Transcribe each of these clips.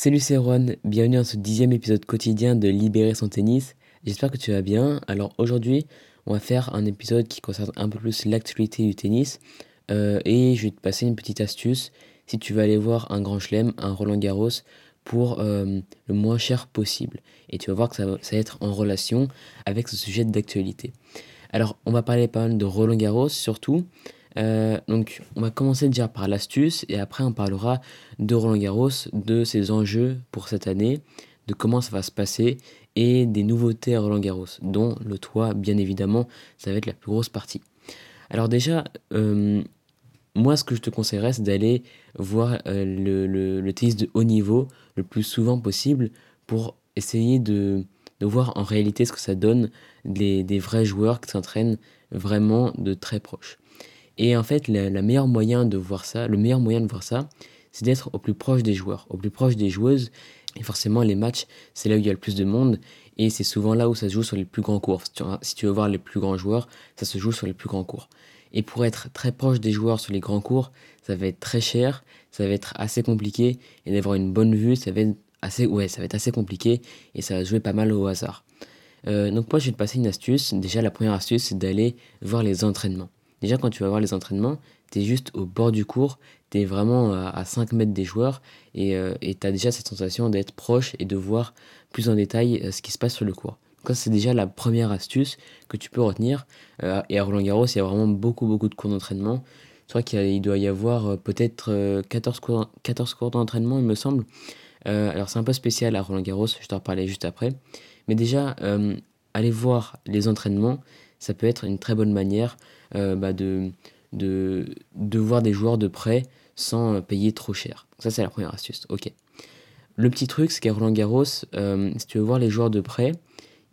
Salut c'est Juan, bienvenue dans ce dixième épisode quotidien de Libérer son tennis. J'espère que tu vas bien. Alors aujourd'hui, on va faire un épisode qui concerne un peu plus l'actualité du tennis. Euh, et je vais te passer une petite astuce si tu veux aller voir un grand chelem, un Roland Garros, pour euh, le moins cher possible. Et tu vas voir que ça va, être en relation avec ce sujet d'actualité. Alors on va parler pas mal de Roland Garros surtout. Euh, donc, on va commencer déjà par l'astuce et après on parlera de Roland Garros, de ses enjeux pour cette année, de comment ça va se passer et des nouveautés à Roland Garros, dont le toit, bien évidemment, ça va être la plus grosse partie. Alors déjà, euh, moi ce que je te conseillerais, c'est d'aller voir euh, le, le, tennis de haut niveau le plus souvent possible pour essayer de, voir en réalité ce que ça donne des, des vrais joueurs qui s'entraînent vraiment de très proches. Et en fait, le, meilleur moyen de voir ça, le meilleur moyen de voir ça, c'est d'être au plus proche des joueurs, au plus proche des joueuses. Et forcément, les matchs, c'est là où il y a le plus de monde. Et c'est souvent là où ça se joue sur les plus grands cours. Si tu veux voir les plus grands joueurs, ça se joue sur les plus grands cours. Et pour être très proche des joueurs sur les grands cours, ça va être très cher, ça va être assez compliqué. Et d'avoir une bonne vue, ça va être assez, ouais, ça va être assez compliqué. Et ça va jouer pas mal au hasard. Euh, donc moi, je vais te passer une astuce. Déjà, la première astuce, c'est d'aller voir les entraînements. Déjà, quand tu vas voir les entraînements, tu es juste au bord du cours, tu es vraiment à 5 mètres des joueurs et euh, tu as déjà cette sensation d'être proche et de voir plus en détail euh, ce qui se passe sur le cours. Donc c'est déjà la première astuce que tu peux retenir. Euh, et à Roland Garros, il y a vraiment beaucoup, beaucoup de cours d'entraînement. Je crois qu'il doit y avoir peut-être 14 cours, 14 cours d'entraînement, il me semble. alors c'est un peu spécial à Roland Garros, je t'en reparlerai juste après. Mais déjà, aller voir les entraînements, ça peut être une très bonne manière bah, de, de, de voir des joueurs de près sans euh, payer trop cher. ça, c'est la première astuce. Ok. Le petit truc, c'est qu'à Roland Garros, euh, si tu veux voir les joueurs de près,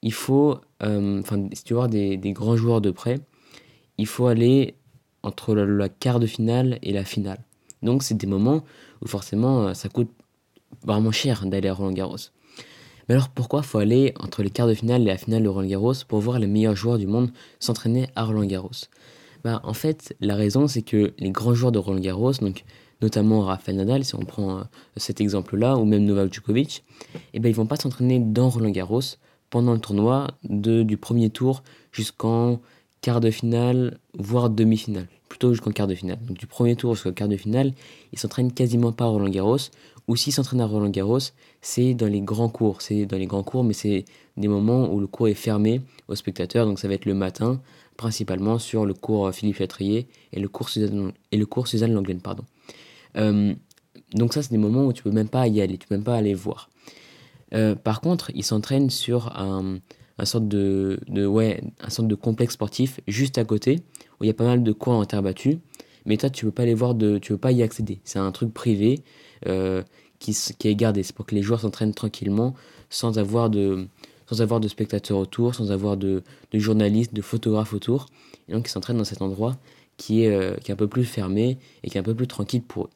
il faut, enfin, si tu veux voir des, des, grands joueurs de près, il faut aller entre la, quart de finale et la finale. Donc, c'est des moments où forcément, ça coûte vraiment cher d'aller à Roland Garros. Mais alors pourquoi faut aller entre les quarts de finale et la finale de Roland Garros pour voir les meilleurs joueurs du monde s'entraîner à Roland Garros? Bah, En fait, la raison c'est que les grands joueurs de Roland Garros, notamment Rafael Nadal, si on prend euh, cet exemple-là, ou même Novak Djokovic, eh ben, ils vont pas s'entraîner dans Roland Garros pendant le tournoi de, du premier tour jusqu'en quart de finale, voire demi-finale, plutôt jusqu'en quart de finale. Donc du premier tour jusqu'au quart de finale, ils s'entraînent quasiment pas à Roland Garros, ou s'ils s'entraînent à Roland Garros, c'est dans les grands cours, c'est dans les grands cours, mais c'est des moments où le cours est fermé aux spectateurs, donc ça va être le matin, principalement sur le cours Philippe Chatrier et le cours Suzanne, et le cours Suzanne Langlaine, pardon. Euh, donc ça, c'est des moments où tu peux même pas y aller, tu peux même pas aller voir. Euh, par contre, ils s'entraînent sur un, un sorte de, de, ouais, un sorte de complexe sportif juste à côté où il y a pas mal de cours en terre battue. Mais toi, tu veux pas aller voir de, tu veux pas y accéder. C'est un truc privé euh, qui, est gardé. C'est pour que les joueurs s'entraînent tranquillement sans avoir de, sans avoir de spectateurs autour, sans avoir de, de journalistes, de photographes autour. Et donc, ils s'entraînent dans cet endroit qui est, euh, qui est un peu plus fermé et qui est un peu plus tranquille pour eux.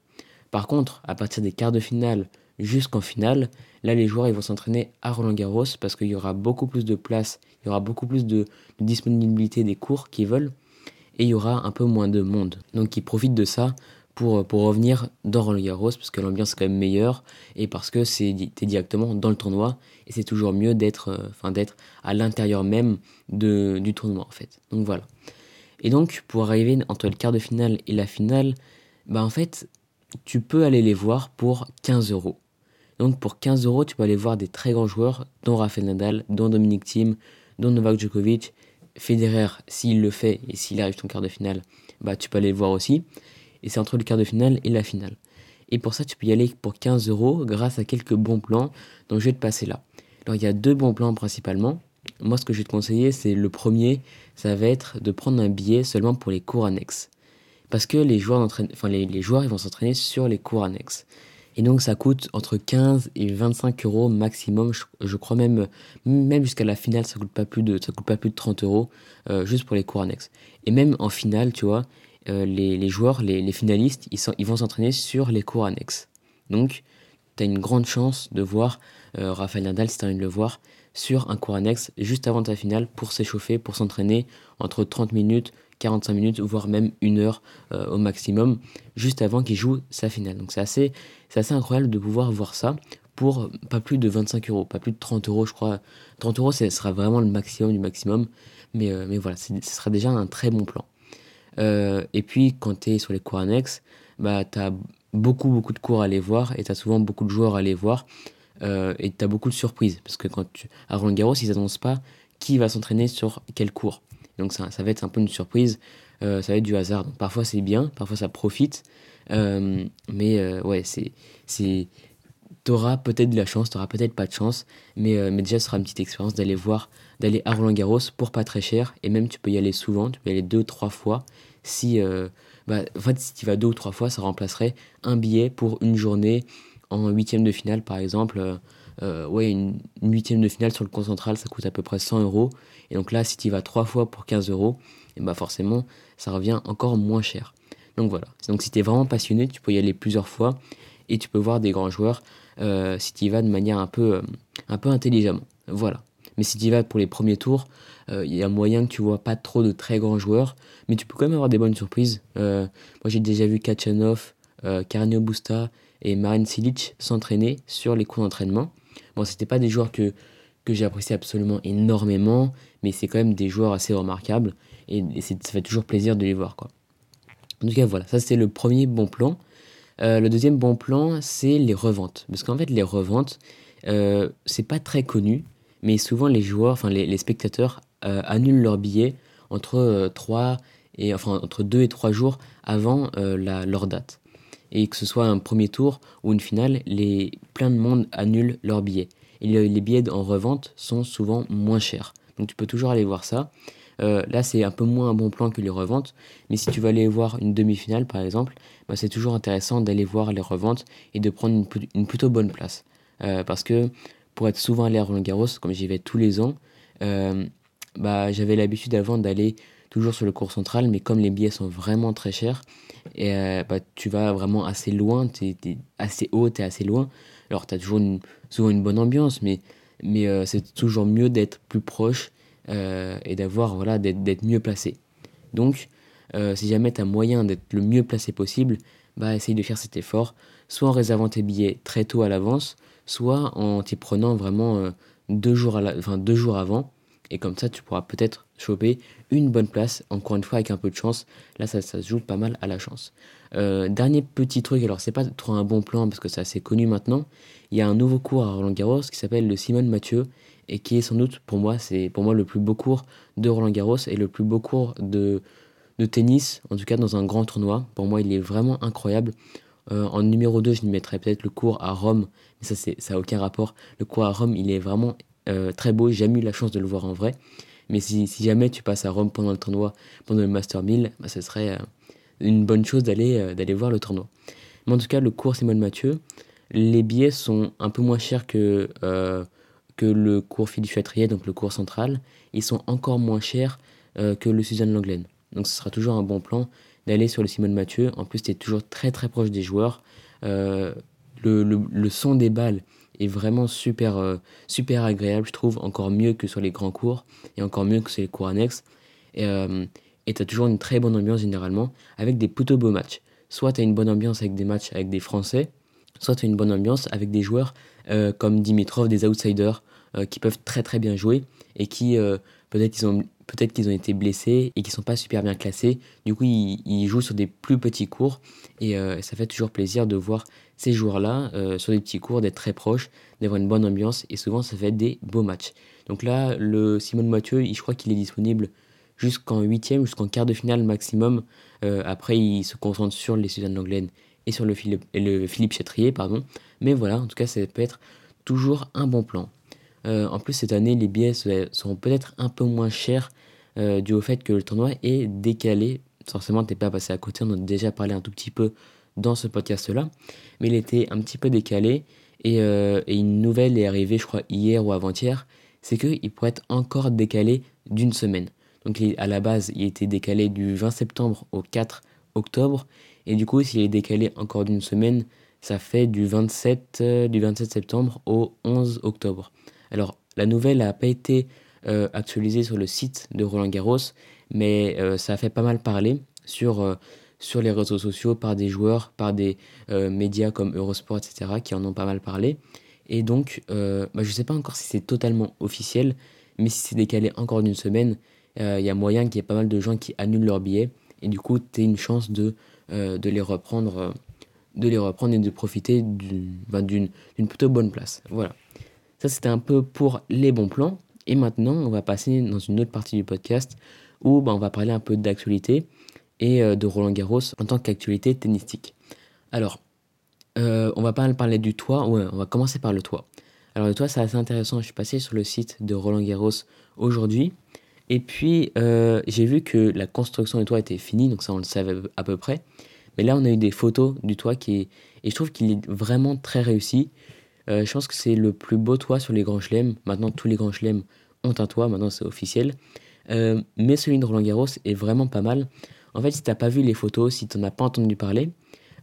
Par contre, à partir des quarts de finale jusqu'en finale. Là, les joueurs ils vont s'entraîner à Roland Garros parce qu'il y aura beaucoup plus de place, il y aura beaucoup plus de, disponibilité des cours qu'ils veulent et il y aura un peu moins de monde. Donc ils profitent de ça pour, pour revenir dans Roland Garros parce que l'ambiance est quand même meilleure et parce que c'est directement dans le tournoi et c'est toujours mieux d'être euh, à l'intérieur même du tournoi en fait. Donc voilà. Et donc pour arriver entre le quart de finale et la finale, bah en fait tu peux aller les voir pour 15 euros. Donc pour 15 euros, tu peux aller voir des très grands joueurs, dont Rafael Nadal, dont Dominic Thiem, dont Novak Djokovic, Federer, s'il le fait et s'il arrive ton quart de finale, bah tu peux aller le voir aussi. Et c'est entre le quart de finale et la finale. Et pour ça, tu peux y aller pour 15 euros grâce à quelques bons plans dont je vais te passer là. Alors il y a deux bons plans principalement. Moi, ce que je vais te conseiller, c'est le premier, ça va être de prendre un billet seulement pour les cours annexes. Parce que les joueurs, enfin, les, joueurs ils vont s'entraîner sur les cours annexes. Et donc ça coûte entre 15 et 25 euros maximum. Je, crois même, même jusqu'à la finale, ça coûte coûte pas plus de 30 euros euh, juste pour les cours annexes. Et même en finale, tu vois, euh, les, joueurs, les, finalistes, ils, vont s'entraîner sur les cours annexes. Donc, tu as une grande chance de voir euh, Rafael Nadal, si tu envie de le voir, sur un cours annexe juste avant ta finale pour s'échauffer, pour s'entraîner entre 30 minutes 45 minutes, voire même une heure euh, au maximum, juste avant qu'il joue sa finale. Donc c'est assez, c'est assez incroyable de pouvoir voir ça pour pas plus de 25 euros, pas plus de 30 euros, je crois. 30 euros, ce sera vraiment le maximum du maximum. Mais, mais voilà, ce sera déjà un très bon plan. Et puis, quand tu es sur les cours annexes, bah, tu as beaucoup, beaucoup de cours à aller voir et tu as souvent beaucoup de joueurs à aller voir. et tu as beaucoup de surprises. Parce que quand tu, à Roland Garros, ils n'annoncent pas qui va s'entraîner sur quel cours. Donc ça, ça va être un peu une surprise, euh, ça va être du hasard. Donc parfois c'est bien, parfois ça profite, euh, mais euh, ouais, c'est, c'est, t'auras peut-être de la chance, t'auras peut-être pas de chance, mais, mais déjà ce sera une petite expérience d'aller voir, d'aller à Roland Garros pour pas très cher, et même tu peux y aller souvent, tu peux y aller deux, trois fois. Si, bah, si tu vas deux ou trois fois, ça remplacerait un billet pour une journée en huitième de finale par exemple euh, ouais, une, huitième de finale sur le cours central, ça coûte à peu près 100 euros. Et donc là, si tu vas trois fois pour 15 euros, et bah forcément, ça revient encore moins cher. Donc voilà. Donc si tu es vraiment passionné, tu peux y aller plusieurs fois et tu peux voir des grands joueurs euh, si tu y vas de manière un peu, euh, un peu intelligemment. Voilà. Mais si tu y vas pour les premiers tours, il y a moyen que tu vois pas trop de très grands joueurs, mais tu peux quand même avoir des bonnes surprises. moi j'ai déjà vu Kachanov, Carnio Busta et Marin Silic s'entraîner sur les cours d'entraînement. Bon, c'était pas des joueurs que, que j'ai apprécié absolument énormément, mais c'est quand même des joueurs assez remarquables et, ça fait toujours plaisir de les voir. En tout cas, voilà, ça c'est le premier bon plan. Euh, le deuxième bon plan, c'est les reventes. Parce qu'en fait, les reventes, euh, c'est pas très connu, mais souvent les joueurs, enfin les, spectateurs euh, annulent leurs billets entre 3 et enfin entre 2 et 3 jours avant la, leur date et que ce soit un premier tour ou une finale, les, plein de monde annulent leurs billets. Et les billets en revente sont souvent moins chers. Donc tu peux toujours aller voir ça. Euh, là, c'est un peu moins un bon plan que les reventes. Mais si tu veux aller voir une demi-finale, par exemple, bah, c'est toujours intéressant d'aller voir les reventes et de prendre une, plutôt bonne place. Euh, parce que pour être souvent allé à Roland Garros, comme j'y vais tous les ans, euh, bah, j'avais l'habitude avant d'aller toujours sur le cours central, mais comme les billets sont vraiment très chers, et euh, bah, tu vas vraiment assez loin, tu es, assez haut, tu es assez loin. Alors tu as toujours une, souvent une bonne ambiance, mais, mais euh, c'est toujours mieux d'être plus proche et d'avoir voilà, d'être mieux placé. Donc, si jamais tu as moyen d'être le mieux placé possible, bah, essaye de faire cet effort, soit en réservant tes billets très tôt à l'avance, soit en t'y prenant vraiment deux, jours à enfin, deux jours avant et comme ça, tu pourras peut-être choper une bonne place, encore une fois avec un peu de chance. Là, ça, se joue pas mal à la chance. Euh, dernier petit truc, alors c'est pas trop un bon plan parce que c'est assez connu maintenant. Il y a un nouveau cours à Roland Garros qui s'appelle le Simone Mathieu et qui est sans doute pour moi, c'est pour moi le plus beau cours de Roland Garros et le plus beau cours de tennis, en tout cas dans un grand tournoi. Pour moi, il est vraiment incroyable. Euh, en numéro 2, je mettrais peut-être le cours à Rome, mais ça, ça n'a aucun rapport. Le cours à Rome, il est vraiment euh, très beau, j'ai jamais eu la chance de le voir en vrai. Mais si, jamais tu passes à Rome pendant le tournoi, pendant le Master 1000, bah, ce serait euh, une bonne chose d'aller d'aller voir le tournoi. Mais en tout cas, le cours Simone Mathieu, les billets sont un peu moins chers que, que le cours Philippe Chatrier, donc le cours central. Ils sont encore moins chers que le Suzanne Langlaine. Donc ce sera toujours un bon plan d'aller sur le Simone Mathieu. En plus, tu es toujours très très proche des joueurs. le, le, son des balles est vraiment super, euh, super agréable, je trouve, encore mieux que sur les grands cours et encore mieux que sur les cours annexes. Et euh, tu as toujours une très bonne ambiance généralement avec des plutôt beaux matchs. Soit tu as une bonne ambiance avec des matchs avec des Français, soit tu as une bonne ambiance avec des joueurs euh, comme Dimitrov, des outsiders qui peuvent très très bien jouer et qui peut-être ils ont peut-être qu'ils ont été blessés et qui sont pas super bien classés. Du coup, ils, jouent sur des plus petits cours et ça fait toujours plaisir de voir ces joueurs-là, euh, sur des petits cours, d'être très proches, d'avoir une bonne ambiance, et souvent ça fait des beaux matchs. Donc là, le Simone Mathieu, je crois qu'il est disponible jusqu'en huitième, jusqu'en quart de finale maximum. Euh, après, il se concentre sur les Suzanne Langlaine et sur le Philippe, Chatrier, pardon. Mais voilà, en tout cas, ça peut être toujours un bon plan. Euh, en plus, cette année, les billets seront peut-être un peu moins chers dû au fait que le tournoi est décalé. Forcément, t'es pas passé à côté, on a déjà parlé un tout petit peu dans ce podcast-là, mais il était un petit peu décalé. Euh, et, une nouvelle est arrivée, je crois, hier ou avant-hier, c'est qu'il pourrait être encore décalé d'une semaine. Donc à la base, il était décalé du 20 septembre au 4 octobre, et du coup, s'il est décalé encore d'une semaine, ça fait du 27, euh, du 27 septembre au 11 octobre. Alors, la nouvelle n'a pas été euh, actualisée sur le site de Roland Garros, mais ça a fait pas mal parler sur sur les réseaux sociaux par des joueurs, par des euh, médias comme Eurosport, etc., qui en ont pas mal parlé. Et donc, euh, bah, je ne sais pas encore si c'est totalement officiel, mais si c'est décalé encore d'une semaine, il y a moyen qu'il y ait pas mal de gens qui annulent leurs billets. Et du coup, tu as une chance de, de les reprendre de les reprendre et de profiter d'une plutôt bonne place. Voilà. Ça, c'était un peu pour les bons plans. Et maintenant, on va passer dans une autre partie du podcast où ben, on va parler un peu d'actualité et euh, de Roland Garros en tant qu'actualité tennistique. Alors, euh, on va pas parler du toit, ouais, on va commencer par le toit. Alors le toit, c'est assez intéressant. Je suis passé sur le site de Roland Garros aujourd'hui. Et puis, euh, j'ai vu que la construction du toit était finie, donc ça, on le savait à peu près. Mais là, on a eu des photos du toit qui est... Et je trouve qu'il est vraiment très réussi. Euh, je pense que c'est le plus beau toit sur les grands chelems. Maintenant, tous les grands chelems ont un toit, maintenant c'est officiel. Euh, mais celui de Roland Garros est vraiment pas mal. En fait, si t'as pas vu les photos, si tu n'en as pas entendu parler,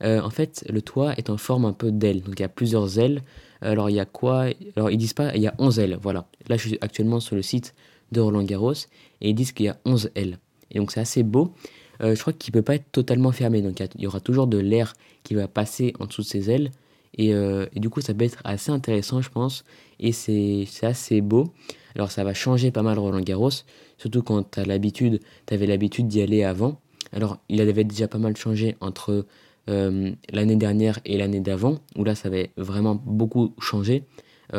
euh, en fait, le toit est en forme un peu d'aile. Donc il y a plusieurs ailes. Alors il y a quoi? Alors ils disent pas, il y a 11 ailes, voilà. Là, je suis actuellement sur le site de Roland Garros et ils disent qu'il y a 11 ailes. Et donc c'est assez beau. Euh, je crois qu'il ne peut pas être totalement fermé. Donc il y aura toujours de l'air qui va passer en dessous de ses ailes. Euh, et, du coup, ça peut être assez intéressant, je pense. Et c'est assez beau. Alors ça va changer pas mal Roland Garros. Surtout quand tu l'habitude, tu avais l'habitude d'y aller avant. Alors il avait déjà pas mal changé entre euh, l'année dernière et l'année d'avant. Où là, ça avait vraiment beaucoup changé.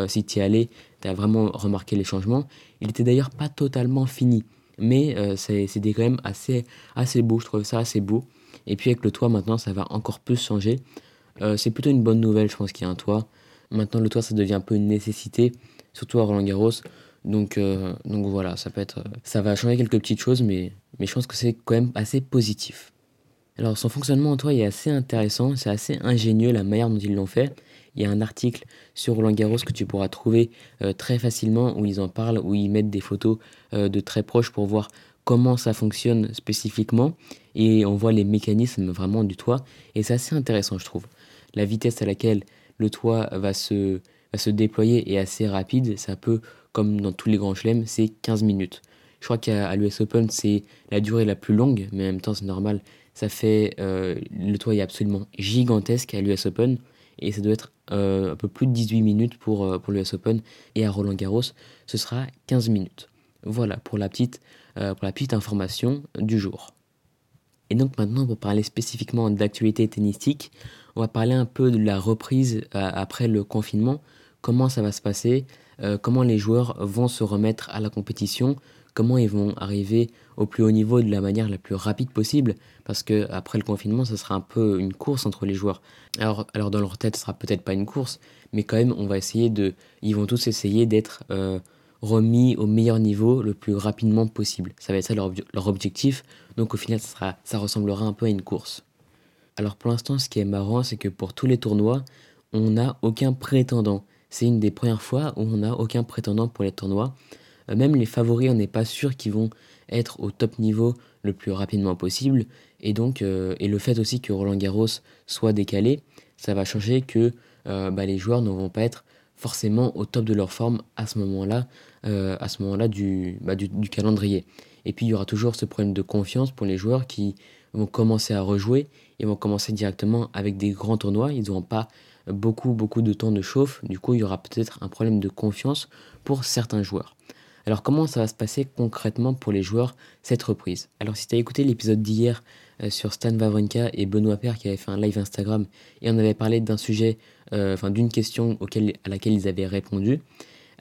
si tu y allais, tu as vraiment remarqué les changements. Il était d'ailleurs pas totalement fini mais euh, c'était quand même assez, assez beau, je trouve ça assez beau. Et puis avec le toit maintenant, ça va encore plus changer. Euh, c'est plutôt une bonne nouvelle, je pense qu'il y a un toit. Maintenant, le toit, ça devient un peu une nécessité, surtout à Roland Garros. Donc, euh, donc voilà, ça peut être, ça va changer quelques petites choses, mais, mais je pense que c'est quand même assez positif. Alors son fonctionnement en toit est assez intéressant, c'est assez ingénieux la manière dont ils l'ont fait. Il y a un article sur Roland Garros que tu pourras trouver euh, très facilement où ils en parlent, où ils mettent des photos euh, de très proches pour voir comment ça fonctionne spécifiquement. Et on voit les mécanismes vraiment du toit. Et c'est assez intéressant, je trouve. La vitesse à laquelle le toit va se, se déployer est assez rapide. C'est un peu comme dans tous les grands chelems, c'est 15 minutes. Je crois qu'à l'US Open, c'est la durée la plus longue, mais en même temps, c'est normal. Ça fait. Euh, le toit est absolument gigantesque à l'US Open et ça doit être euh, un peu plus de 18 minutes pour, euh, pour l'US Open et à Roland Garros ce sera 15 minutes. Voilà pour la petite, euh, pour la petite information du jour. Et donc maintenant pour parler spécifiquement d'actualité tennistique, on va parler un peu de la reprise après le confinement, comment ça va se passer, comment les joueurs vont se remettre à la compétition, comment ils vont arriver au plus haut niveau de la manière la plus rapide possible, parce que après le confinement, ce sera un peu une course entre les joueurs. Alors, alors dans leur tête, ce sera peut-être pas une course, mais quand même, on va essayer de, ils vont tous essayer d'être euh, remis au meilleur niveau le plus rapidement possible. Ça va être ça leur, leur objectif. Donc au final, ça, sera, ça ressemblera un peu à une course. Alors pour l'instant, ce qui est marrant, c'est que pour tous les tournois, on n'a aucun prétendant. C'est une des premières fois où on n'a aucun prétendant pour les tournois. Euh, même les favoris, on n'est pas sûr qu'ils vont être au top niveau le plus rapidement possible. Et donc, euh, et le fait aussi que Roland Garros soit décalé, ça va changer que euh, bah, les joueurs ne vont pas être forcément au top de leur forme à ce moment-là, à ce moment-là bah, du, calendrier. Et puis il y aura toujours ce problème de confiance pour les joueurs qui vont commencer à rejouer et vont commencer directement avec des grands tournois. Ils n'auront pas beaucoup beaucoup de temps de chauffe. Du coup, il y aura peut-être un problème de confiance pour certains joueurs. Alors comment ça va se passer concrètement pour les joueurs cette reprise? Alors si tu as écouté l'épisode d'hier euh, sur Stan Wawrinka et Benoît Père qui avait fait un live Instagram et on avait parlé d'un sujet, euh, enfin d'une question à laquelle ils avaient répondu,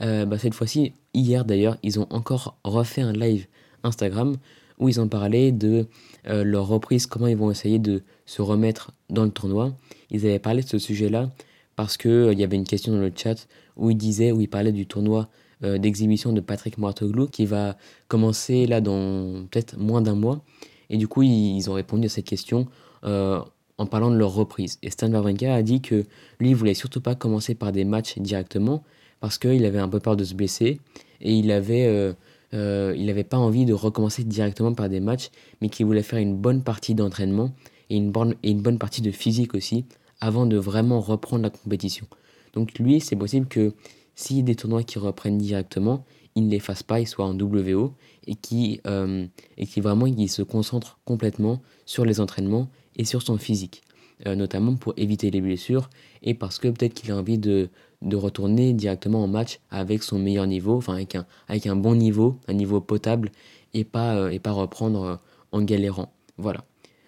euh, bah, cette fois-ci, hier d'ailleurs, ils ont encore refait un live Instagram où ils ont parlé de leur reprise, comment ils vont essayer de se remettre dans le tournoi. Ils avaient parlé de ce sujet-là parce qu'il il y avait une question dans le chat où ils disaient, où ils parlaient du tournoi euh, d'exhibition de Patrick Mouratoglou qui va commencer là dans peut-être moins d'un mois. Et du coup, ils, ont répondu à cette question euh, en parlant de leur reprise. Et Stan Wawrinka a dit que lui, il voulait surtout pas commencer par des matchs directement parce qu'il avait un peu peur de se blesser et il avait, euh, il avait pas envie de recommencer directement par des matchs, mais qu'il voulait faire une bonne partie d'entraînement et une, bonne, et une bonne partie de physique aussi avant de vraiment reprendre la compétition. Donc lui, c'est possible que si des tournois qui reprennent directement, il ne les fasse pas, il soit en WO et qui, euh, et qui vraiment se concentre complètement sur les entraînements et sur son physique, euh, notamment pour éviter les blessures et parce que peut-être qu'il a envie de, de retourner directement en match avec son meilleur niveau, enfin avec un, avec un bon niveau, un niveau potable, et pas, euh, et pas reprendre en galérant. Voilà.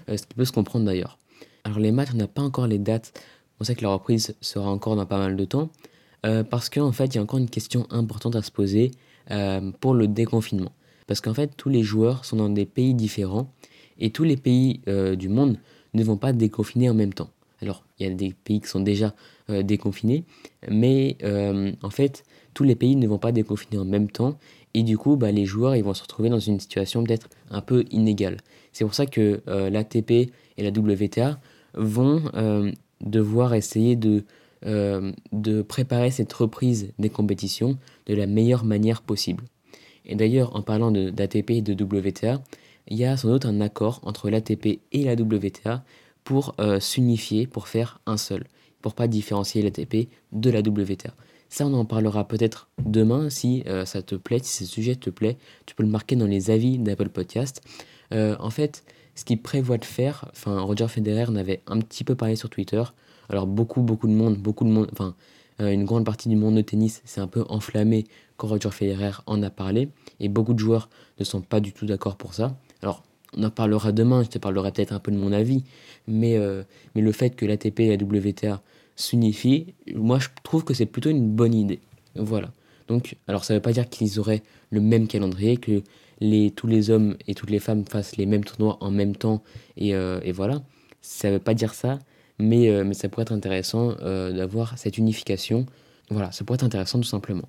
ce qui peut se comprendre d'ailleurs. Alors les matchs, on n'a pas encore les dates. On sait que la reprise sera encore dans pas mal de temps. Parce qu'en fait, il y a encore une question importante à se poser pour le déconfinement. Parce qu'en fait, tous les joueurs sont dans des pays différents et tous les pays du monde ne vont pas déconfiner en même temps. Alors, il y a des pays qui sont déjà euh, déconfinés, mais euh, en fait, tous les pays ne vont pas déconfiner en même temps, et du coup, bah, les joueurs ils vont se retrouver dans une situation peut-être un peu inégale. C'est pour ça que euh, l'ATP et la WTA vont devoir essayer de, de préparer cette reprise des compétitions de la meilleure manière possible. Et d'ailleurs, en parlant d'ATP et de WTA, il y a sans doute un accord entre l'ATP et la WTA pour euh, s'unifier, pour faire un seul, pour pas différencier l'ATP de la WTA. Ça, on en parlera peut-être demain si euh, ça te plaît, si ce sujet te plaît. Tu peux le marquer dans les avis d'Apple Podcast. Euh, en fait, ce qu'il prévoit de faire, enfin, Roger Federer en avait un petit peu parlé sur Twitter. Alors, beaucoup, beaucoup de monde, beaucoup de monde, enfin, une grande partie du monde de tennis s'est un peu enflammé quand Roger Federer en a parlé. Et beaucoup de joueurs ne sont pas du tout d'accord pour ça. Alors, on en parlera demain, je te parlerai peut-être un peu de mon avis, mais, euh, mais le fait que l'ATP et la WTA s'unifient, moi je trouve que c'est plutôt une bonne idée. Voilà. Donc, alors ça ne veut pas dire qu'ils auraient le même calendrier, que les, tous les hommes et toutes les femmes fassent les mêmes tournois en même temps, et, euh, et voilà. Ça ne veut pas dire ça, mais, euh, mais ça pourrait être intéressant d'avoir cette unification. Voilà, ça pourrait être intéressant tout simplement.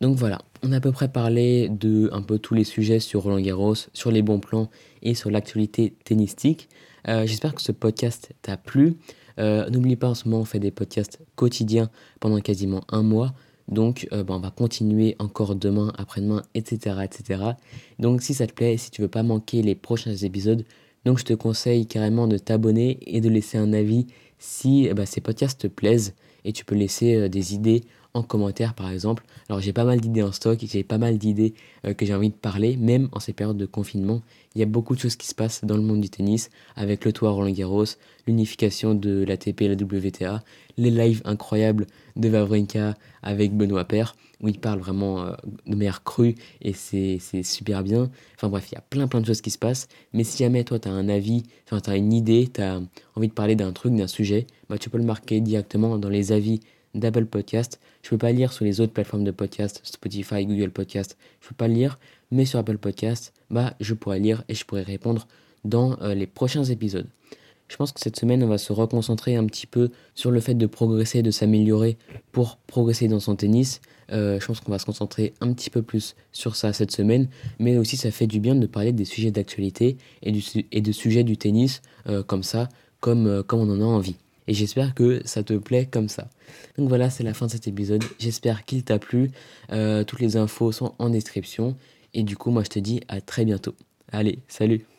Donc voilà, on a à peu près parlé de un peu tous les sujets sur Roland Garros, sur les bons plans et sur l'actualité tennistique. Euh, j'espère que ce podcast t'a plu. Euh, n'oublie pas en ce moment on fait des podcasts quotidiens pendant quasiment un mois. Donc euh, bah, on va continuer encore demain, après-demain, etc., etc. Donc si ça te plaît, si tu veux pas manquer les prochains épisodes, donc je te conseille carrément de t'abonner et de laisser un avis si bah, ces podcasts te plaisent et tu peux laisser des idées en commentaire par exemple. Alors j'ai pas mal d'idées en stock, j'ai pas mal d'idées euh, que j'ai envie de parler, même en ces périodes de confinement. Il y a beaucoup de choses qui se passent dans le monde du tennis, avec le toit Roland Garros, l'unification de l'ATP et la WTA, les lives incroyables de Vavrinka avec Benoît Père, où il parle vraiment euh, de manière crue et c'est super bien. Enfin bref, il y a plein plein de choses qui se passent. Mais si jamais toi tu as un avis, enfin tu as une idée, tu as envie de parler d'un truc, d'un sujet, bah, tu peux le marquer directement dans les avis d'Apple Podcast. Je peux pas lire sur les autres plateformes de podcast, Spotify, Google Podcast. Je peux pas lire, mais sur Apple Podcast, bah je pourrais lire et je pourrais répondre dans euh, les prochains épisodes. Je pense que cette semaine, on va se reconcentrer un petit peu sur le fait de progresser, de s'améliorer pour progresser dans son tennis. Euh, je pense qu'on va se concentrer un petit peu plus sur ça cette semaine, mais aussi ça fait du bien de parler des sujets d'actualité et, de sujets du tennis euh, comme ça, comme, comme on en a envie et j'espère que ça te plaît comme ça. Donc voilà, c'est la fin de cet épisode. J'espère qu'il t'a plu. Euh, toutes les infos sont en description. Et du coup, moi, je te dis à très bientôt. Allez, salut